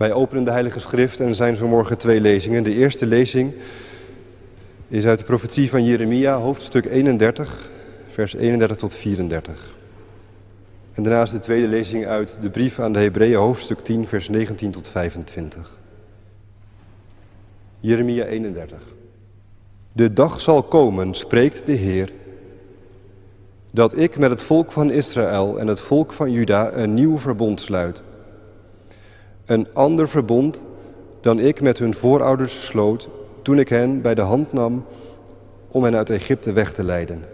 Wij openen de Heilige Schrift en er zijn vanmorgen twee lezingen. De eerste lezing is uit de profetie van Jeremia, hoofdstuk 31, vers 31 tot 34. En daarnaast de tweede lezing uit de brief aan de Hebreeën, hoofdstuk 10, vers 19 tot 25. Jeremia 31. De dag zal komen, spreekt de Heer, dat ik met het volk van Israël en het volk van Juda een nieuw verbond sluit. Een ander verbond dan ik met hun voorouders sloot toen ik hen bij de hand nam om hen uit Egypte weg te leiden.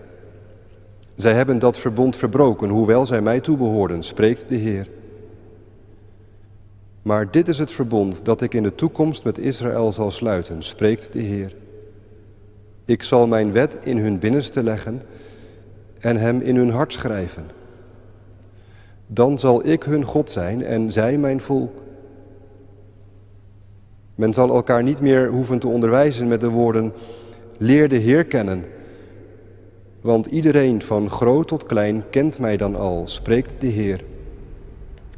Zij hebben dat verbond verbroken, hoewel zij mij toebehoorden, spreekt de Heer. Maar dit is het verbond dat ik in de toekomst met Israël zal sluiten, spreekt de Heer. Ik zal mijn wet in hun binnenste leggen en hem in hun hart schrijven. Dan zal ik hun God zijn en zij mijn volk. Men zal elkaar niet meer hoeven te onderwijzen met de woorden, leer de Heer kennen. Want iedereen van groot tot klein kent mij dan al, spreekt de Heer.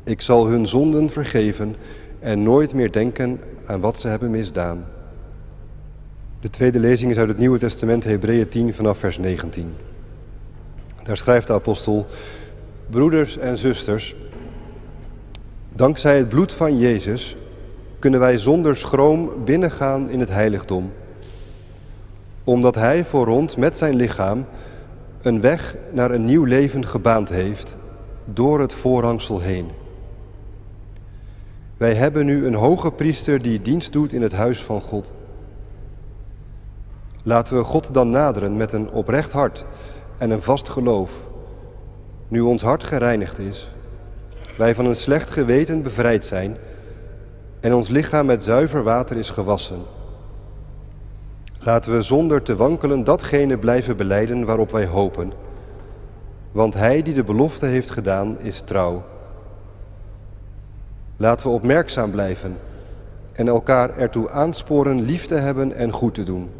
Ik zal hun zonden vergeven en nooit meer denken aan wat ze hebben misdaan. De tweede lezing is uit het Nieuwe Testament, Hebreeën 10 vanaf vers 19. Daar schrijft de apostel, broeders en zusters, dankzij het bloed van Jezus kunnen wij zonder schroom binnengaan in het heiligdom, omdat Hij voor ons met zijn lichaam een weg naar een nieuw leven gebaand heeft door het voorhangsel heen. Wij hebben nu een hoge priester die dienst doet in het huis van God. Laten we God dan naderen met een oprecht hart en een vast geloof, nu ons hart gereinigd is, wij van een slecht geweten bevrijd zijn en ons lichaam met zuiver water is gewassen. Laten we zonder te wankelen datgene blijven beleiden waarop wij hopen, want Hij die de belofte heeft gedaan is trouw. Laten we opmerkzaam blijven en elkaar ertoe aansporen lief te hebben en goed te doen.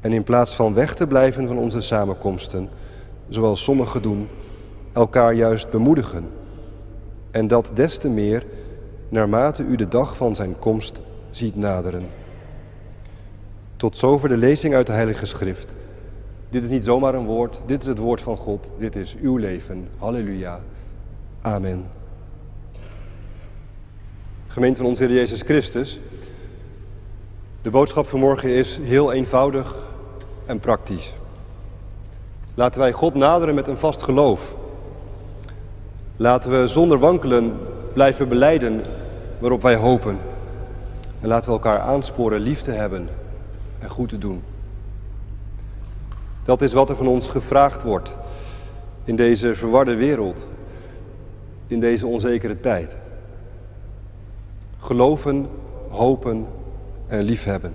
En in plaats van weg te blijven van onze samenkomsten, zoals sommigen doen, elkaar juist bemoedigen. En dat des te meer naarmate u de dag van zijn komst ziet naderen. Tot zover de lezing uit de Heilige Schrift. Dit is niet zomaar een woord, dit is het woord van God, dit is uw leven. Halleluja. Amen. Gemeente van onze Heer Jezus Christus. De boodschap vanmorgen is heel eenvoudig en praktisch. Laten wij God naderen met een vast geloof. Laten we zonder wankelen blijven beleiden waarop wij hopen. En laten we elkaar aansporen lief te hebben en goed te doen. Dat is wat er van ons gevraagd wordt in deze verwarde wereld, in deze onzekere tijd. Geloven, hopen en liefhebben.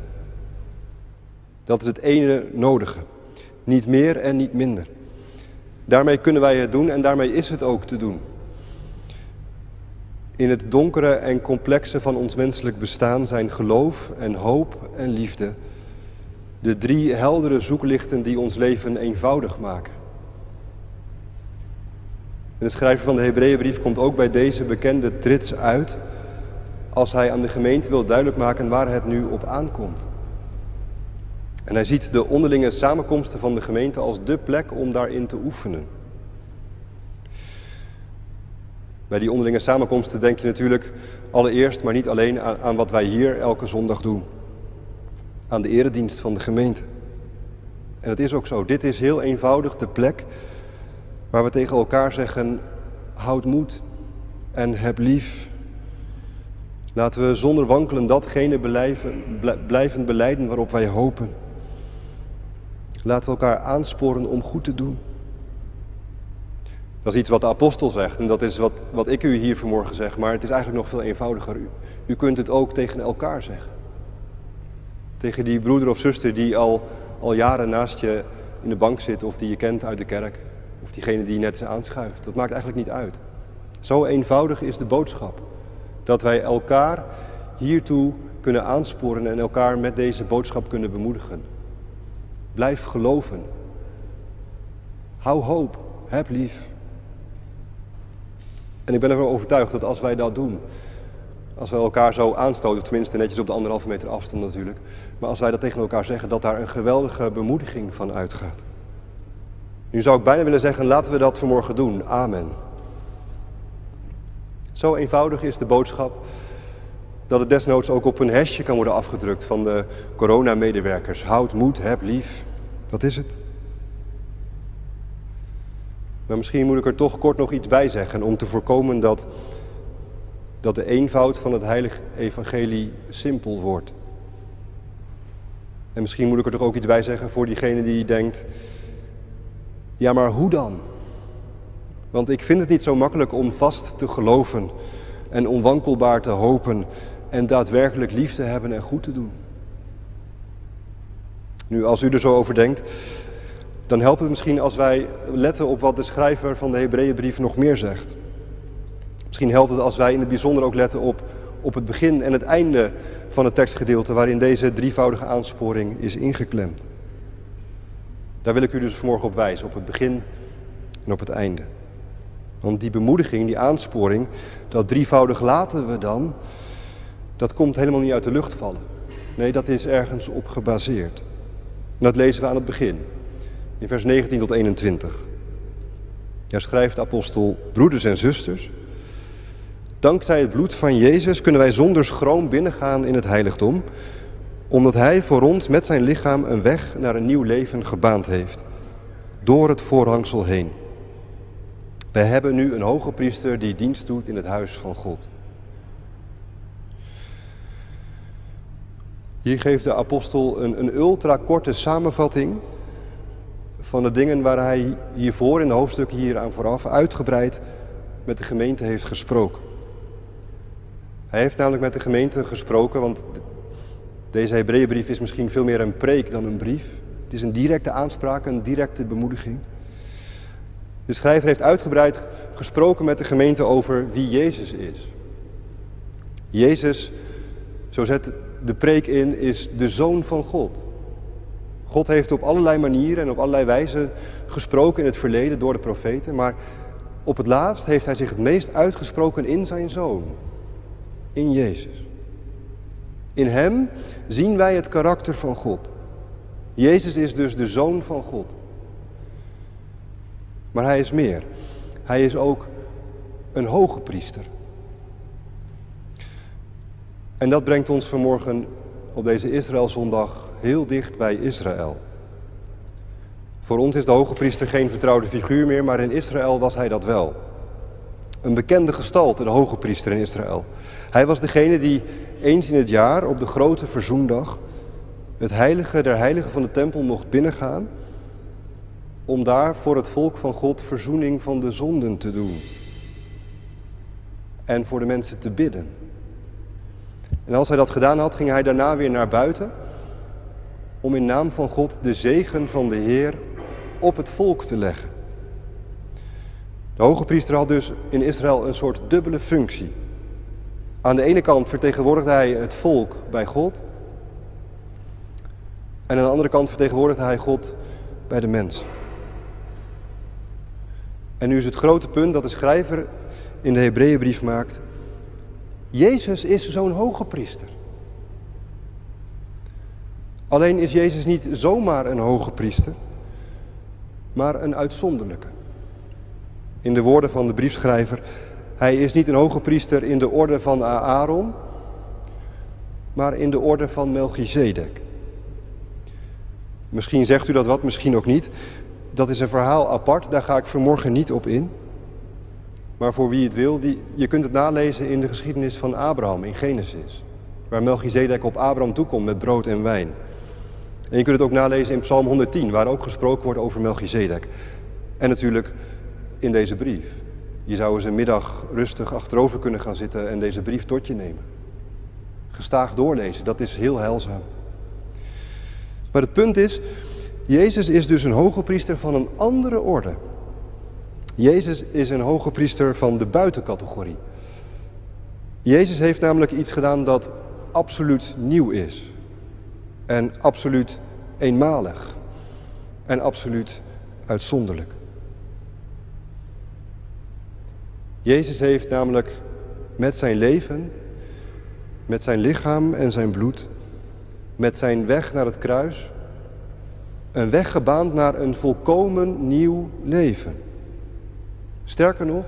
Dat is het ene nodige. Niet meer en niet minder. Daarmee kunnen wij het doen en daarmee is het ook te doen. In het donkere en complexe van ons menselijk bestaan zijn geloof en hoop en liefde de drie heldere zoeklichten die ons leven eenvoudig maken. En de schrijver van de Hebreeënbrief komt ook bij deze bekende trits uit als hij aan de gemeente wil duidelijk maken waar het nu op aankomt. En hij ziet de onderlinge samenkomsten van de gemeente als de plek om daarin te oefenen. Bij die onderlinge samenkomsten denk je natuurlijk allereerst, maar niet alleen, aan, wat wij hier elke zondag doen. Aan de eredienst van de gemeente. En het is ook zo. Dit is heel eenvoudig de plek waar we tegen elkaar zeggen: houd moed en heb lief. Laten we zonder wankelen datgene blijven, blijven beleiden waarop wij hopen. Laten we elkaar aansporen om goed te doen. Dat is iets wat de apostel zegt en dat is wat, wat ik u hier vanmorgen zeg, maar het is eigenlijk nog veel eenvoudiger. U, u kunt het ook tegen elkaar zeggen. Tegen die broeder of zuster die al, al jaren naast je in de bank zit of die je kent uit de kerk. Of diegene die je net aanschuift. Dat maakt eigenlijk niet uit. Zo eenvoudig is de boodschap. Dat wij elkaar hiertoe kunnen aansporen en elkaar met deze boodschap kunnen bemoedigen. Blijf geloven. Hou hoop. Heb lief. En ik ben ervan overtuigd dat als wij dat doen, Als we elkaar zo aanstoten, tenminste netjes op de anderhalve meter afstand natuurlijk. Maar als wij dat tegen elkaar zeggen, dat daar een geweldige bemoediging van uitgaat. Nu zou ik bijna willen zeggen, laten we dat vanmorgen doen. Amen. Zo eenvoudig is de boodschap dat het desnoods ook op een hesje kan worden afgedrukt van de coronamedewerkers. Houd moed, heb lief. Dat is het. Maar misschien moet ik er toch kort nog iets bij zeggen om te voorkomen dat, dat de eenvoud van het heilige evangelie simpel wordt. En misschien moet ik er toch ook iets bij zeggen voor diegene die denkt, ja maar hoe dan? Want ik vind het niet zo makkelijk om vast te geloven en onwankelbaar te hopen en daadwerkelijk lief te hebben en goed te doen. Nu, als u er zo over denkt, dan helpt het misschien als wij letten op wat de schrijver van de Hebreeënbrief nog meer zegt. Misschien helpt het als wij in het bijzonder ook letten op, op het begin en het einde van het tekstgedeelte waarin deze drievoudige aansporing is ingeklemd. Daar wil ik u dus vanmorgen op wijzen, op het begin en op het einde. Want die bemoediging, die aansporing, dat drievoudig laten we dan, dat komt helemaal niet uit de lucht vallen. Nee, dat is ergens op gebaseerd. En dat lezen we aan het begin, in vers 19 tot 21. Daar schrijft de apostel, broeders en zusters, dankzij het bloed van Jezus kunnen wij zonder schroom binnengaan in het heiligdom, omdat Hij voor ons met zijn lichaam een weg naar een nieuw leven gebaand heeft, door het voorhangsel heen. Wij hebben nu een hoge priester die dienst doet in het huis van God. Hier geeft de apostel een, een ultra-korte samenvatting van de dingen waar hij hiervoor in de hoofdstukken hier aan vooraf uitgebreid met de gemeente heeft gesproken. Hij heeft namelijk met de gemeente gesproken, want deze Hebreeënbrief is misschien veel meer een preek dan een brief. Het is een directe aanspraak, een directe bemoediging. De schrijver heeft uitgebreid gesproken met de gemeente over wie Jezus is. Jezus, zo zet de preek in, is de zoon van God. God heeft op allerlei manieren en op allerlei wijzen gesproken in het verleden door de profeten, maar op het laatst heeft hij zich het meest uitgesproken in zijn zoon, in Jezus. In hem zien wij het karakter van God. Jezus is dus de zoon van God. Maar hij is meer. Hij is ook een hoge priester. En dat brengt ons vanmorgen op deze Israëlzondag heel dicht bij Israël. Voor ons is de hoge priester geen vertrouwde figuur meer, maar in Israël was hij dat wel. Een bekende gestalte, de hoge priester in Israël. Hij was degene die eens in het jaar op de grote verzoendag het heilige der heiligen van de tempel mocht binnengaan om daar voor het volk van God verzoening van de zonden te doen. En voor de mensen te bidden. En als hij dat gedaan had, ging hij daarna weer naar buiten om in naam van God de zegen van de Heer op het volk te leggen. De hoge priester had dus in Israël een soort dubbele functie. Aan de ene kant vertegenwoordigde hij het volk bij God. En aan de andere kant vertegenwoordigde hij God bij de mensen. En nu is het grote punt dat de schrijver in de Hebreeënbrief maakt. Jezus is zo'n hoge priester. Alleen is Jezus niet zomaar een hoge priester, maar een uitzonderlijke. In de woorden van de briefschrijver, hij is niet een hoge priester in de orde van Aaron, maar in de orde van Melchizedek. Misschien zegt u dat wat, misschien ook niet. Dat is een verhaal apart, daar ga ik vanmorgen niet op in. Maar voor wie het wil, die, je kunt het nalezen in de geschiedenis van Abraham in Genesis. Waar Melchizedek op Abraham toekomt met brood en wijn. En je kunt het ook nalezen in Psalm 110, waar ook gesproken wordt over Melchizedek. En natuurlijk in deze brief. Je zou eens een middag rustig achterover kunnen gaan zitten en deze brief tot je nemen. Gestaag doorlezen, dat is heel heilzaam. Maar het punt is, Jezus is dus een hoge priester van een andere orde. Jezus is een hoge priester van de buitencategorie. Jezus heeft namelijk iets gedaan dat absoluut nieuw is. En absoluut eenmalig. En absoluut uitzonderlijk. Jezus heeft namelijk met zijn leven met zijn lichaam en zijn bloed, met zijn weg naar het kruis, een weg gebaand naar een volkomen nieuw leven. Sterker nog,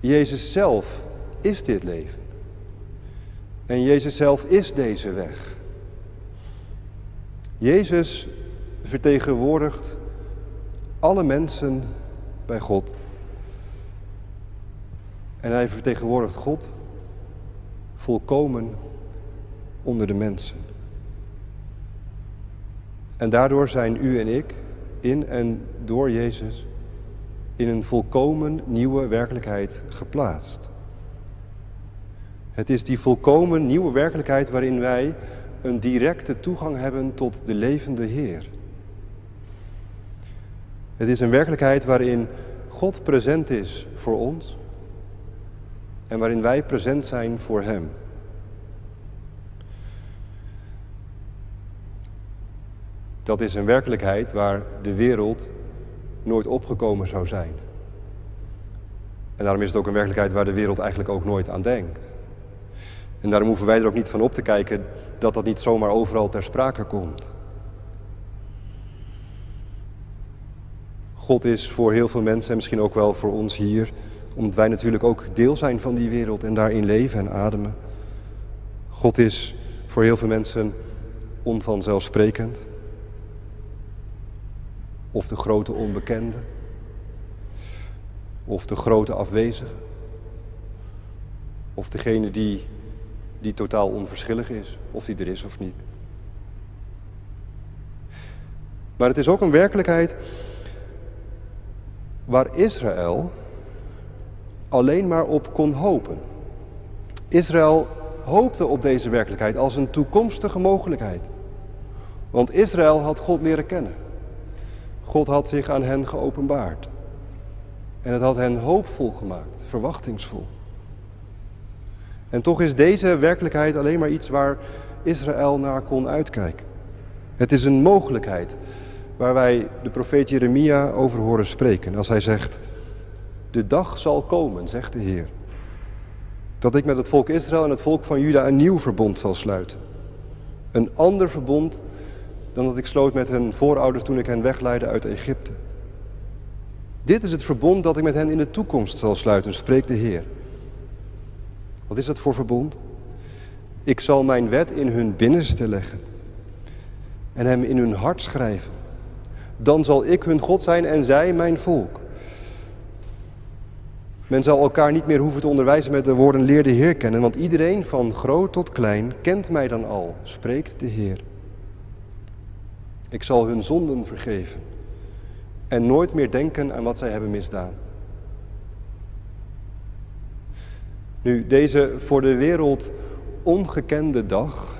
Jezus zelf is dit leven. En Jezus zelf is deze weg. Jezus vertegenwoordigt alle mensen bij God. En hij vertegenwoordigt God volkomen onder de mensen. En daardoor zijn u en ik in en door Jezus in een volkomen nieuwe werkelijkheid geplaatst. Het is die volkomen nieuwe werkelijkheid waarin wij een directe toegang hebben tot de levende Heer. Het is een werkelijkheid waarin God present is voor ons en waarin wij present zijn voor Hem. Dat is een werkelijkheid waar de wereld nooit opgekomen zou zijn. En daarom is het ook een werkelijkheid waar de wereld eigenlijk ook nooit aan denkt. En daarom hoeven wij er ook niet van op te kijken dat dat niet zomaar overal ter sprake komt. God is voor heel veel mensen en misschien ook wel voor ons hier, omdat wij natuurlijk ook deel zijn van die wereld en daarin leven en ademen. God is voor heel veel mensen onvanzelfsprekend. Of de grote onbekende. Of de grote afwezige. Of degene die, die totaal onverschillig is. Of die er is of niet. Maar het is ook een werkelijkheid waar Israël alleen maar op kon hopen. Israël hoopte op deze werkelijkheid als een toekomstige mogelijkheid. Want Israël had God leren kennen. God had zich aan hen geopenbaard. En het had hen hoopvol gemaakt, verwachtingsvol. En toch is deze werkelijkheid alleen maar iets waar Israël naar kon uitkijken. Het is een mogelijkheid waar wij de profeet Jeremia over horen spreken. Als hij zegt, de dag zal komen, zegt de Heer. Dat ik met het volk Israël en het volk van Juda een nieuw verbond zal sluiten. Een ander verbond dan dat ik sloot met hun voorouders toen ik hen wegleidde uit Egypte. Dit is het verbond dat ik met hen in de toekomst zal sluiten, spreekt de Heer. Wat is dat voor verbond? Ik zal mijn wet in hun binnenste leggen en hem in hun hart schrijven. Dan zal ik hun God zijn en zij mijn volk. Men zal elkaar niet meer hoeven te onderwijzen met de woorden leer de Heer kennen, want iedereen van groot tot klein kent mij dan al, spreekt de Heer. Ik zal hun zonden vergeven en nooit meer denken aan wat zij hebben misdaan. Nu, deze voor de wereld ongekende dag,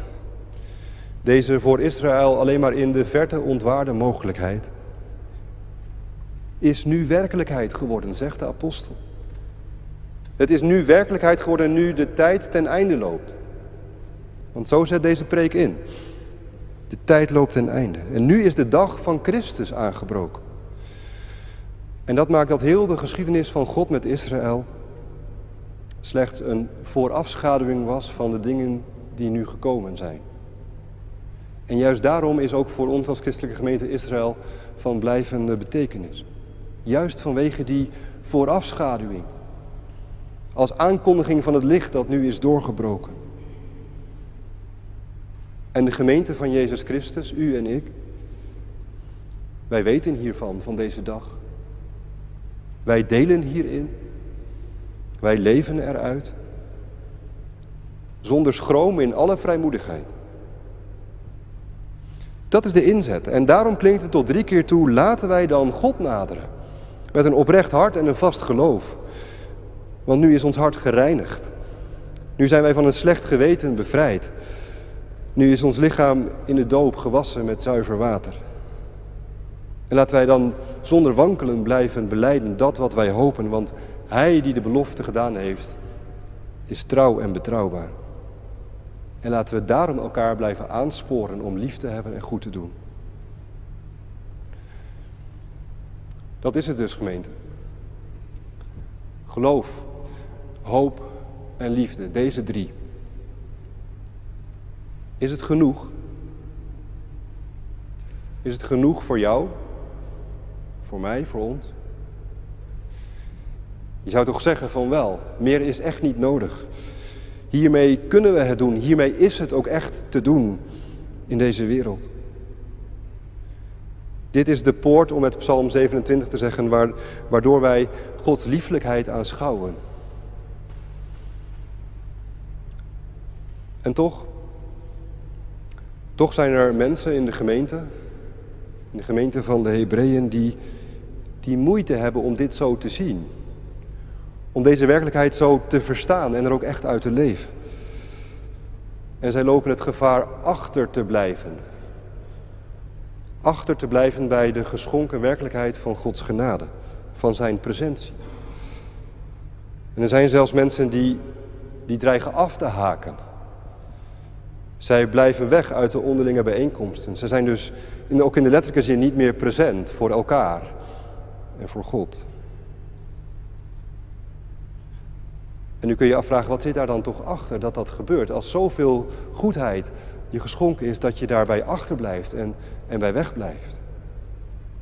deze voor Israël alleen maar in de verte ontwaarde mogelijkheid, is nu werkelijkheid geworden, zegt de apostel. Het is nu werkelijkheid geworden nu de tijd ten einde loopt. Want zo zet deze preek in. De tijd loopt ten einde. En nu is de dag van Christus aangebroken. En dat maakt dat heel de geschiedenis van God met Israël slechts een voorafschaduwing was van de dingen die nu gekomen zijn. En juist daarom is ook voor ons als christelijke gemeente Israël van blijvende betekenis. Juist vanwege die voorafschaduwing. Als aankondiging van het licht dat nu is doorgebroken. En de gemeente van Jezus Christus, u en ik, wij weten hiervan, van deze dag. Wij delen hierin. Wij leven eruit. Zonder schroom in alle vrijmoedigheid. Dat is de inzet. En daarom klinkt het tot drie keer toe, laten wij dan God naderen. Met een oprecht hart en een vast geloof. Want nu is ons hart gereinigd. Nu zijn wij van een slecht geweten bevrijd. Nu is ons lichaam in de doop gewassen met zuiver water. En laten wij dan zonder wankelen blijven beleiden dat wat wij hopen, want Hij die de belofte gedaan heeft, is trouw en betrouwbaar. En laten we daarom elkaar blijven aansporen om lief te hebben en goed te doen. Dat is het dus, gemeente. Geloof, hoop en liefde, deze drie. Is het genoeg? Is het genoeg voor jou? Voor mij, voor ons? Je zou toch zeggen van wel, meer is echt niet nodig. Hiermee kunnen we het doen, hiermee is het ook echt te doen in deze wereld. Dit is de poort, om met Psalm 27 te zeggen, waardoor wij Gods lieflijkheid aanschouwen. En toch, toch zijn er mensen in de gemeente, in de gemeente van de Hebreeën, die, die moeite hebben om dit zo te zien. Om deze werkelijkheid zo te verstaan en er ook echt uit te leven. En zij lopen het gevaar achter te blijven. Achter te blijven bij de geschonken werkelijkheid van Gods genade, van zijn presentie. En er zijn zelfs mensen die, die dreigen af te haken. Zij blijven weg uit de onderlinge bijeenkomsten. Ze zijn dus ook in de letterlijke zin niet meer present voor elkaar en voor God. En nu kun je afvragen, wat zit daar dan toch achter dat dat gebeurt? Als zoveel goedheid je geschonken is, dat je daarbij achterblijft en, en bij weg blijft.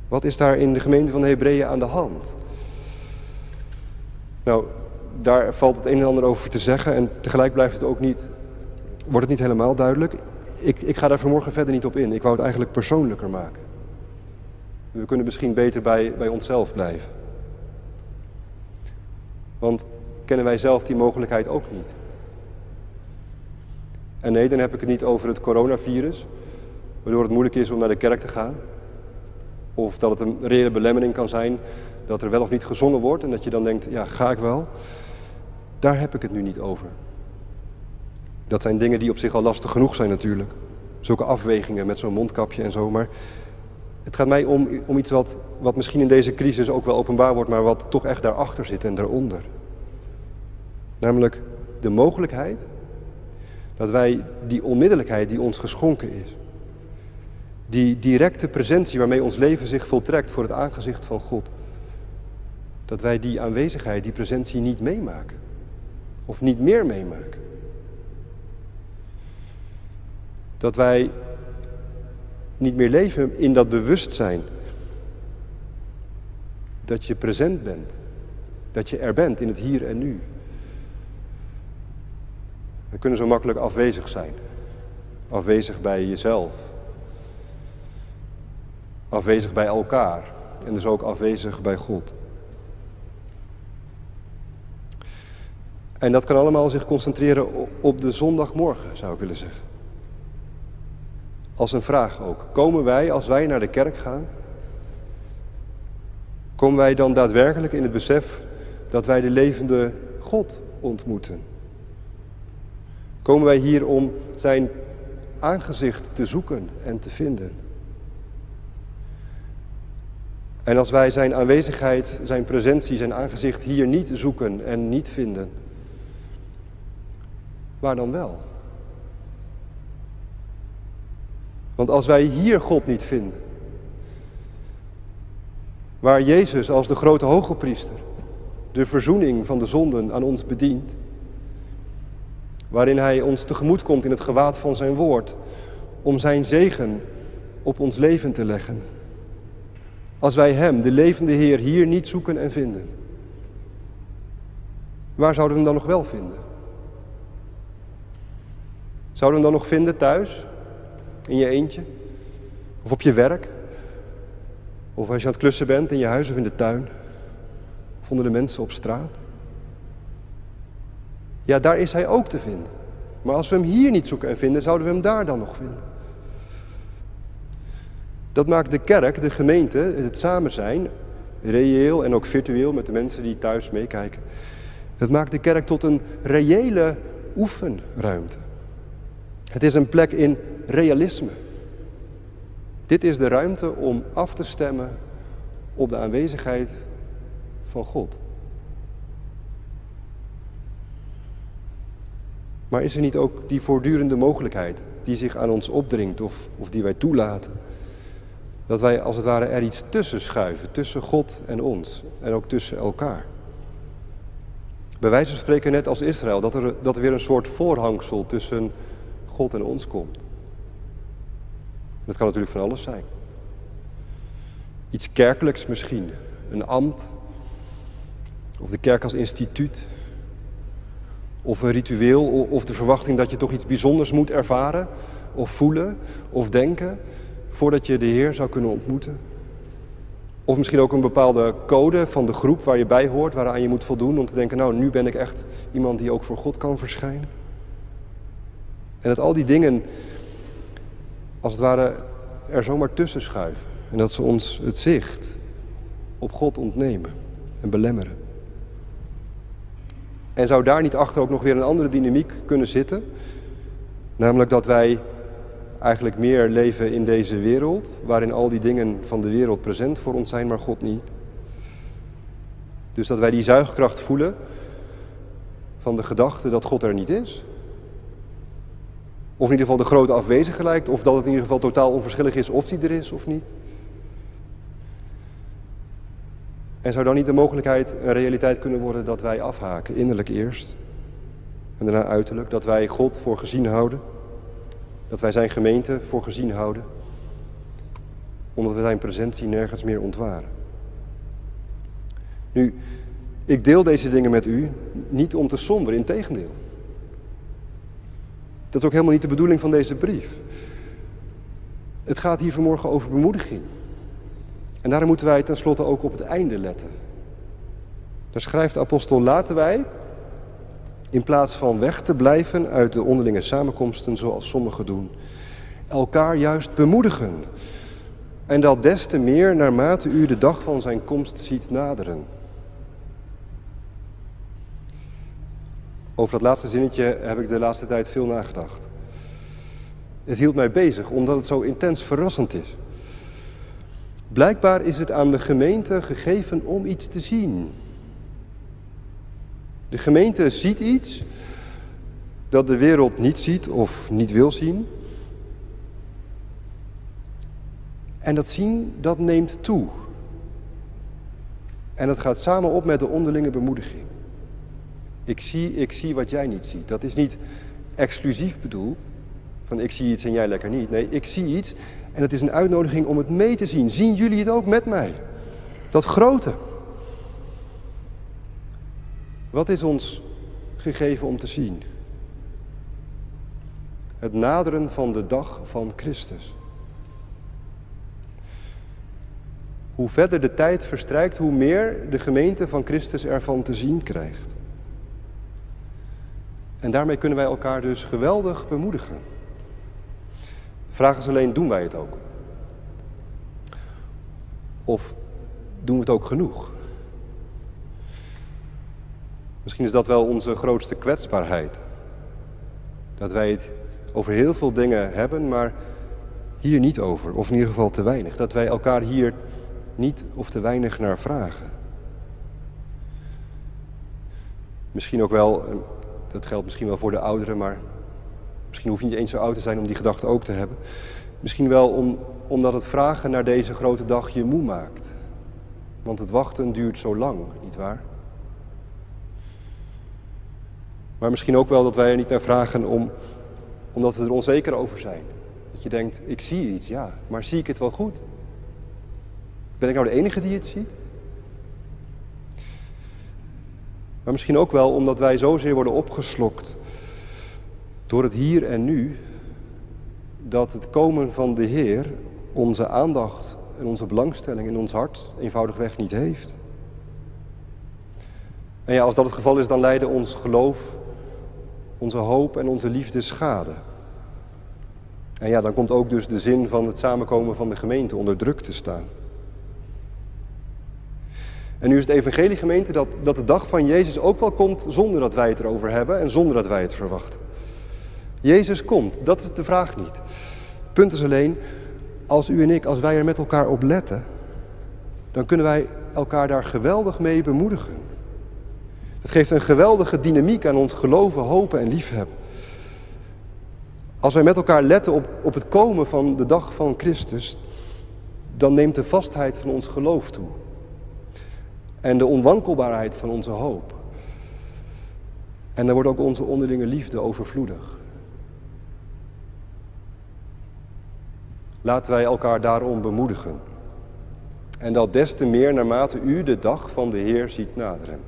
Wat is daar in de gemeente van de Hebreeën aan de hand? Nou, daar valt het een en ander over te zeggen en tegelijk blijft het ook niet, wordt het niet helemaal duidelijk. Ik, ik ga daar vanmorgen verder niet op in. Ik wou het eigenlijk persoonlijker maken. We kunnen misschien beter bij, bij onszelf blijven. Want kennen wij zelf die mogelijkheid ook niet. En nee, dan heb ik het niet over het coronavirus, waardoor het moeilijk is om naar de kerk te gaan. Of dat het een reële belemmering kan zijn dat er wel of niet gezongen wordt en dat je dan denkt, ja, ga ik wel. Daar heb ik het nu niet over. Dat zijn dingen die op zich al lastig genoeg zijn natuurlijk. Zulke afwegingen met zo'n mondkapje en zo. Maar het gaat mij om, om iets wat, wat misschien in deze crisis ook wel openbaar wordt, maar wat toch echt daarachter zit en daaronder. Namelijk de mogelijkheid dat wij die onmiddellijkheid die ons geschonken is, die directe presentie waarmee ons leven zich voltrekt voor het aangezicht van God, dat wij die aanwezigheid, die presentie niet meemaken. Of niet meer meemaken. Dat wij niet meer leven in dat bewustzijn dat je present bent, dat je er bent in het hier en nu. We kunnen zo makkelijk afwezig zijn. Afwezig bij jezelf. Afwezig bij elkaar. En dus ook afwezig bij God. En dat kan allemaal zich concentreren op de zondagmorgen, zou ik willen zeggen. Als een vraag ook. Komen wij, als wij naar de kerk gaan, komen wij dan daadwerkelijk in het besef dat wij de levende God ontmoeten? Komen wij hier om zijn aangezicht te zoeken en te vinden? En als wij zijn aanwezigheid, zijn presentie, zijn aangezicht hier niet zoeken en niet vinden, waar dan wel? Want als wij hier God niet vinden, waar Jezus als de grote hoge priester de verzoening van de zonden aan ons bedient, waarin Hij ons tegemoet komt in het gewaad van Zijn woord, om Zijn zegen op ons leven te leggen. Als wij Hem, de levende Heer, hier niet zoeken en vinden, waar zouden we Hem dan nog wel vinden? Zouden we Hem dan nog vinden thuis, in je eentje, of op je werk, of als je aan het klussen bent in je huis of in de tuin, of onder de mensen op straat? Ja, daar is hij ook te vinden. Maar als we hem hier niet zoeken en vinden, zouden we hem daar dan nog vinden. Dat maakt de kerk, de gemeente, het samen zijn, reëel en ook virtueel met de mensen die thuis meekijken. Dat maakt de kerk tot een reële oefenruimte. Het is een plek in realisme. Dit is de ruimte om af te stemmen op de aanwezigheid van God. Maar is er niet ook die voortdurende mogelijkheid die zich aan ons opdringt of, of die wij toelaten? Dat wij als het ware er iets tussen schuiven, tussen God en ons en ook tussen elkaar. Bij wijze van spreken net als Israël, dat er, dat er weer een soort voorhangsel tussen God en ons komt. Dat kan natuurlijk van alles zijn. Iets kerkelijks misschien, een ambt, of de kerk als instituut, of een ritueel, of de verwachting dat je toch iets bijzonders moet ervaren, of voelen, of denken, voordat je de Heer zou kunnen ontmoeten. Of misschien ook een bepaalde code van de groep waar je bij hoort, waaraan je moet voldoen om te denken, nou nu ben ik echt iemand die ook voor God kan verschijnen. En dat al die dingen, als het ware, er zomaar tussen schuiven. En dat ze ons het zicht op God ontnemen en belemmeren. En zou daar niet achter ook nog weer een andere dynamiek kunnen zitten? Namelijk dat wij eigenlijk meer leven in deze wereld, waarin al die dingen van de wereld present voor ons zijn, maar God niet. Dus dat wij die zuigkracht voelen van de gedachte dat God er niet is. Of in ieder geval de grote afwezige lijkt, of dat het in ieder geval totaal onverschillig is of die er is of niet. En zou dan niet de mogelijkheid een realiteit kunnen worden dat wij afhaken, innerlijk eerst en daarna uiterlijk, dat wij God voor gezien houden, dat wij zijn gemeente voor gezien houden, omdat we zijn presentie nergens meer ontwaren. Nu, ik deel deze dingen met u niet om te somberen, in tegendeel. Dat is ook helemaal niet de bedoeling van deze brief. Het gaat hier vanmorgen over bemoediging. En daarom moeten wij tenslotte ook op het einde letten. Daar schrijft de apostel, laten wij, in plaats van weg te blijven uit de onderlinge samenkomsten zoals sommigen doen, elkaar juist bemoedigen. En dat des te meer naarmate u de dag van zijn komst ziet naderen. Over dat laatste zinnetje heb ik de laatste tijd veel nagedacht. Het hield mij bezig omdat het zo intens verrassend is. Blijkbaar is het aan de gemeente gegeven om iets te zien. De gemeente ziet iets dat de wereld niet ziet of niet wil zien. En dat zien, dat neemt toe. En dat gaat samen op met de onderlinge bemoediging. Ik zie, ik zie wat jij niet ziet. Dat is niet exclusief bedoeld, van ik zie iets en jij lekker niet. Nee, ik zie iets en het is een uitnodiging om het mee te zien. Zien jullie het ook met mij? Dat grote. Wat is ons gegeven om te zien? Het naderen van de dag van Christus. Hoe verder de tijd verstrijkt, hoe meer de gemeente van Christus ervan te zien krijgt. En daarmee kunnen wij elkaar dus geweldig bemoedigen. Vraag is alleen, doen wij het ook? Of doen we het ook genoeg? Misschien is dat wel onze grootste kwetsbaarheid. Dat wij het over heel veel dingen hebben, maar hier niet over. Of in ieder geval te weinig. Dat wij elkaar hier niet of te weinig naar vragen. Misschien ook wel, dat geldt misschien wel voor de ouderen, maar misschien hoef je niet eens zo oud te zijn om die gedachte ook te hebben. Misschien wel om, omdat het vragen naar deze grote dag je moe maakt. Want het wachten duurt zo lang, nietwaar? Maar misschien ook wel dat wij er niet naar vragen om, omdat we er onzeker over zijn. Dat je denkt, ik zie iets, ja, maar zie ik het wel goed? Ben ik nou de enige die het ziet? Maar misschien ook wel omdat wij zozeer worden opgeslokt door het hier en nu, dat het komen van de Heer onze aandacht en onze belangstelling in ons hart eenvoudigweg niet heeft. En ja, als dat het geval is, dan lijden ons geloof, onze hoop en onze liefde schade. En ja, dan komt ook dus de zin van het samenkomen van de gemeente onder druk te staan. En nu is het evangelie gemeente dat, dat de dag van Jezus ook wel komt zonder dat wij het erover hebben en zonder dat wij het verwachten. Jezus komt, dat is de vraag niet. Het punt is alleen, als u en ik, als wij er met elkaar op letten, dan kunnen wij elkaar daar geweldig mee bemoedigen. Het geeft een geweldige dynamiek aan ons geloven, hopen en liefhebben. Als wij met elkaar letten op, op het komen van de dag van Christus, dan neemt de vastheid van ons geloof toe. En de onwankelbaarheid van onze hoop. En dan wordt ook onze onderlinge liefde overvloedig. Laten wij elkaar daarom bemoedigen. En dat des te meer naarmate u de dag van de Heer ziet naderen.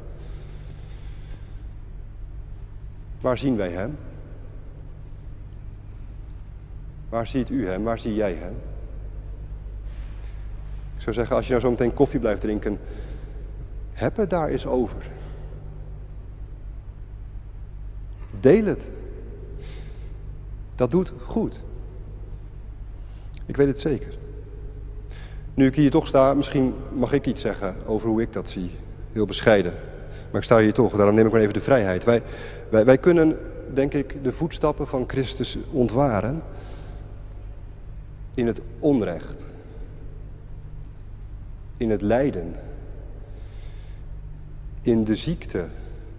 Waar zien wij Hem? Waar ziet u Hem? Waar zie jij Hem? Ik zou zeggen, als je nou zo meteen koffie blijft drinken, heb het daar eens over. Deel het. Dat doet goed. Ik weet het zeker. Nu ik hier toch sta, misschien mag ik iets zeggen over hoe ik dat zie. Heel bescheiden. Maar ik sta hier toch, daarom neem ik maar even de vrijheid. Wij, wij, wij kunnen, denk ik, de voetstappen van Christus ontwaren in het onrecht, in het lijden, in de ziekte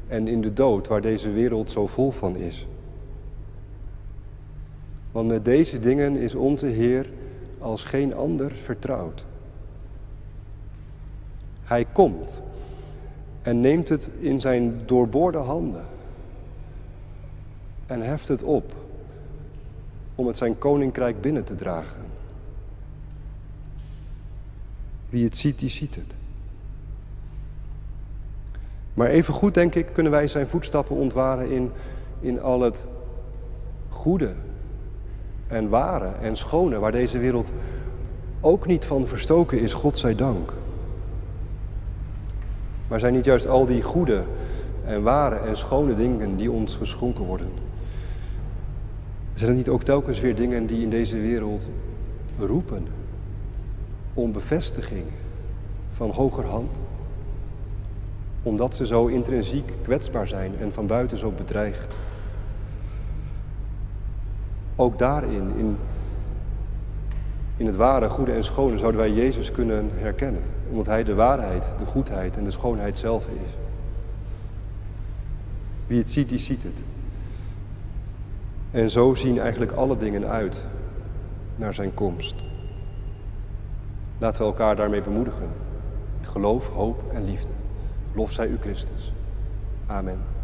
en in de dood waar deze wereld zo vol van is. Want met deze dingen is onze Heer als geen ander vertrouwd. Hij komt en neemt het in zijn doorboorde handen en heft het op om het zijn koninkrijk binnen te dragen. Wie het ziet, die ziet het. Maar even goed, denk ik, kunnen wij zijn voetstappen ontwaren in, in al het goede en ware en schone, waar deze wereld ook niet van verstoken is, God zij dank. Maar zijn niet juist al die goede en ware en schone dingen die ons geschonken worden? Zijn het niet ook telkens weer dingen die in deze wereld roepen om bevestiging van hoger hand? Omdat ze zo intrinsiek kwetsbaar zijn en van buiten zo bedreigd. Ook daarin, in, in het ware, goede en schone, zouden wij Jezus kunnen herkennen. Omdat Hij de waarheid, de goedheid en de schoonheid zelf is. Wie het ziet, die ziet het. En zo zien eigenlijk alle dingen uit naar zijn komst. Laten we elkaar daarmee bemoedigen. Geloof, hoop en liefde. Lof zij u Christus. Amen.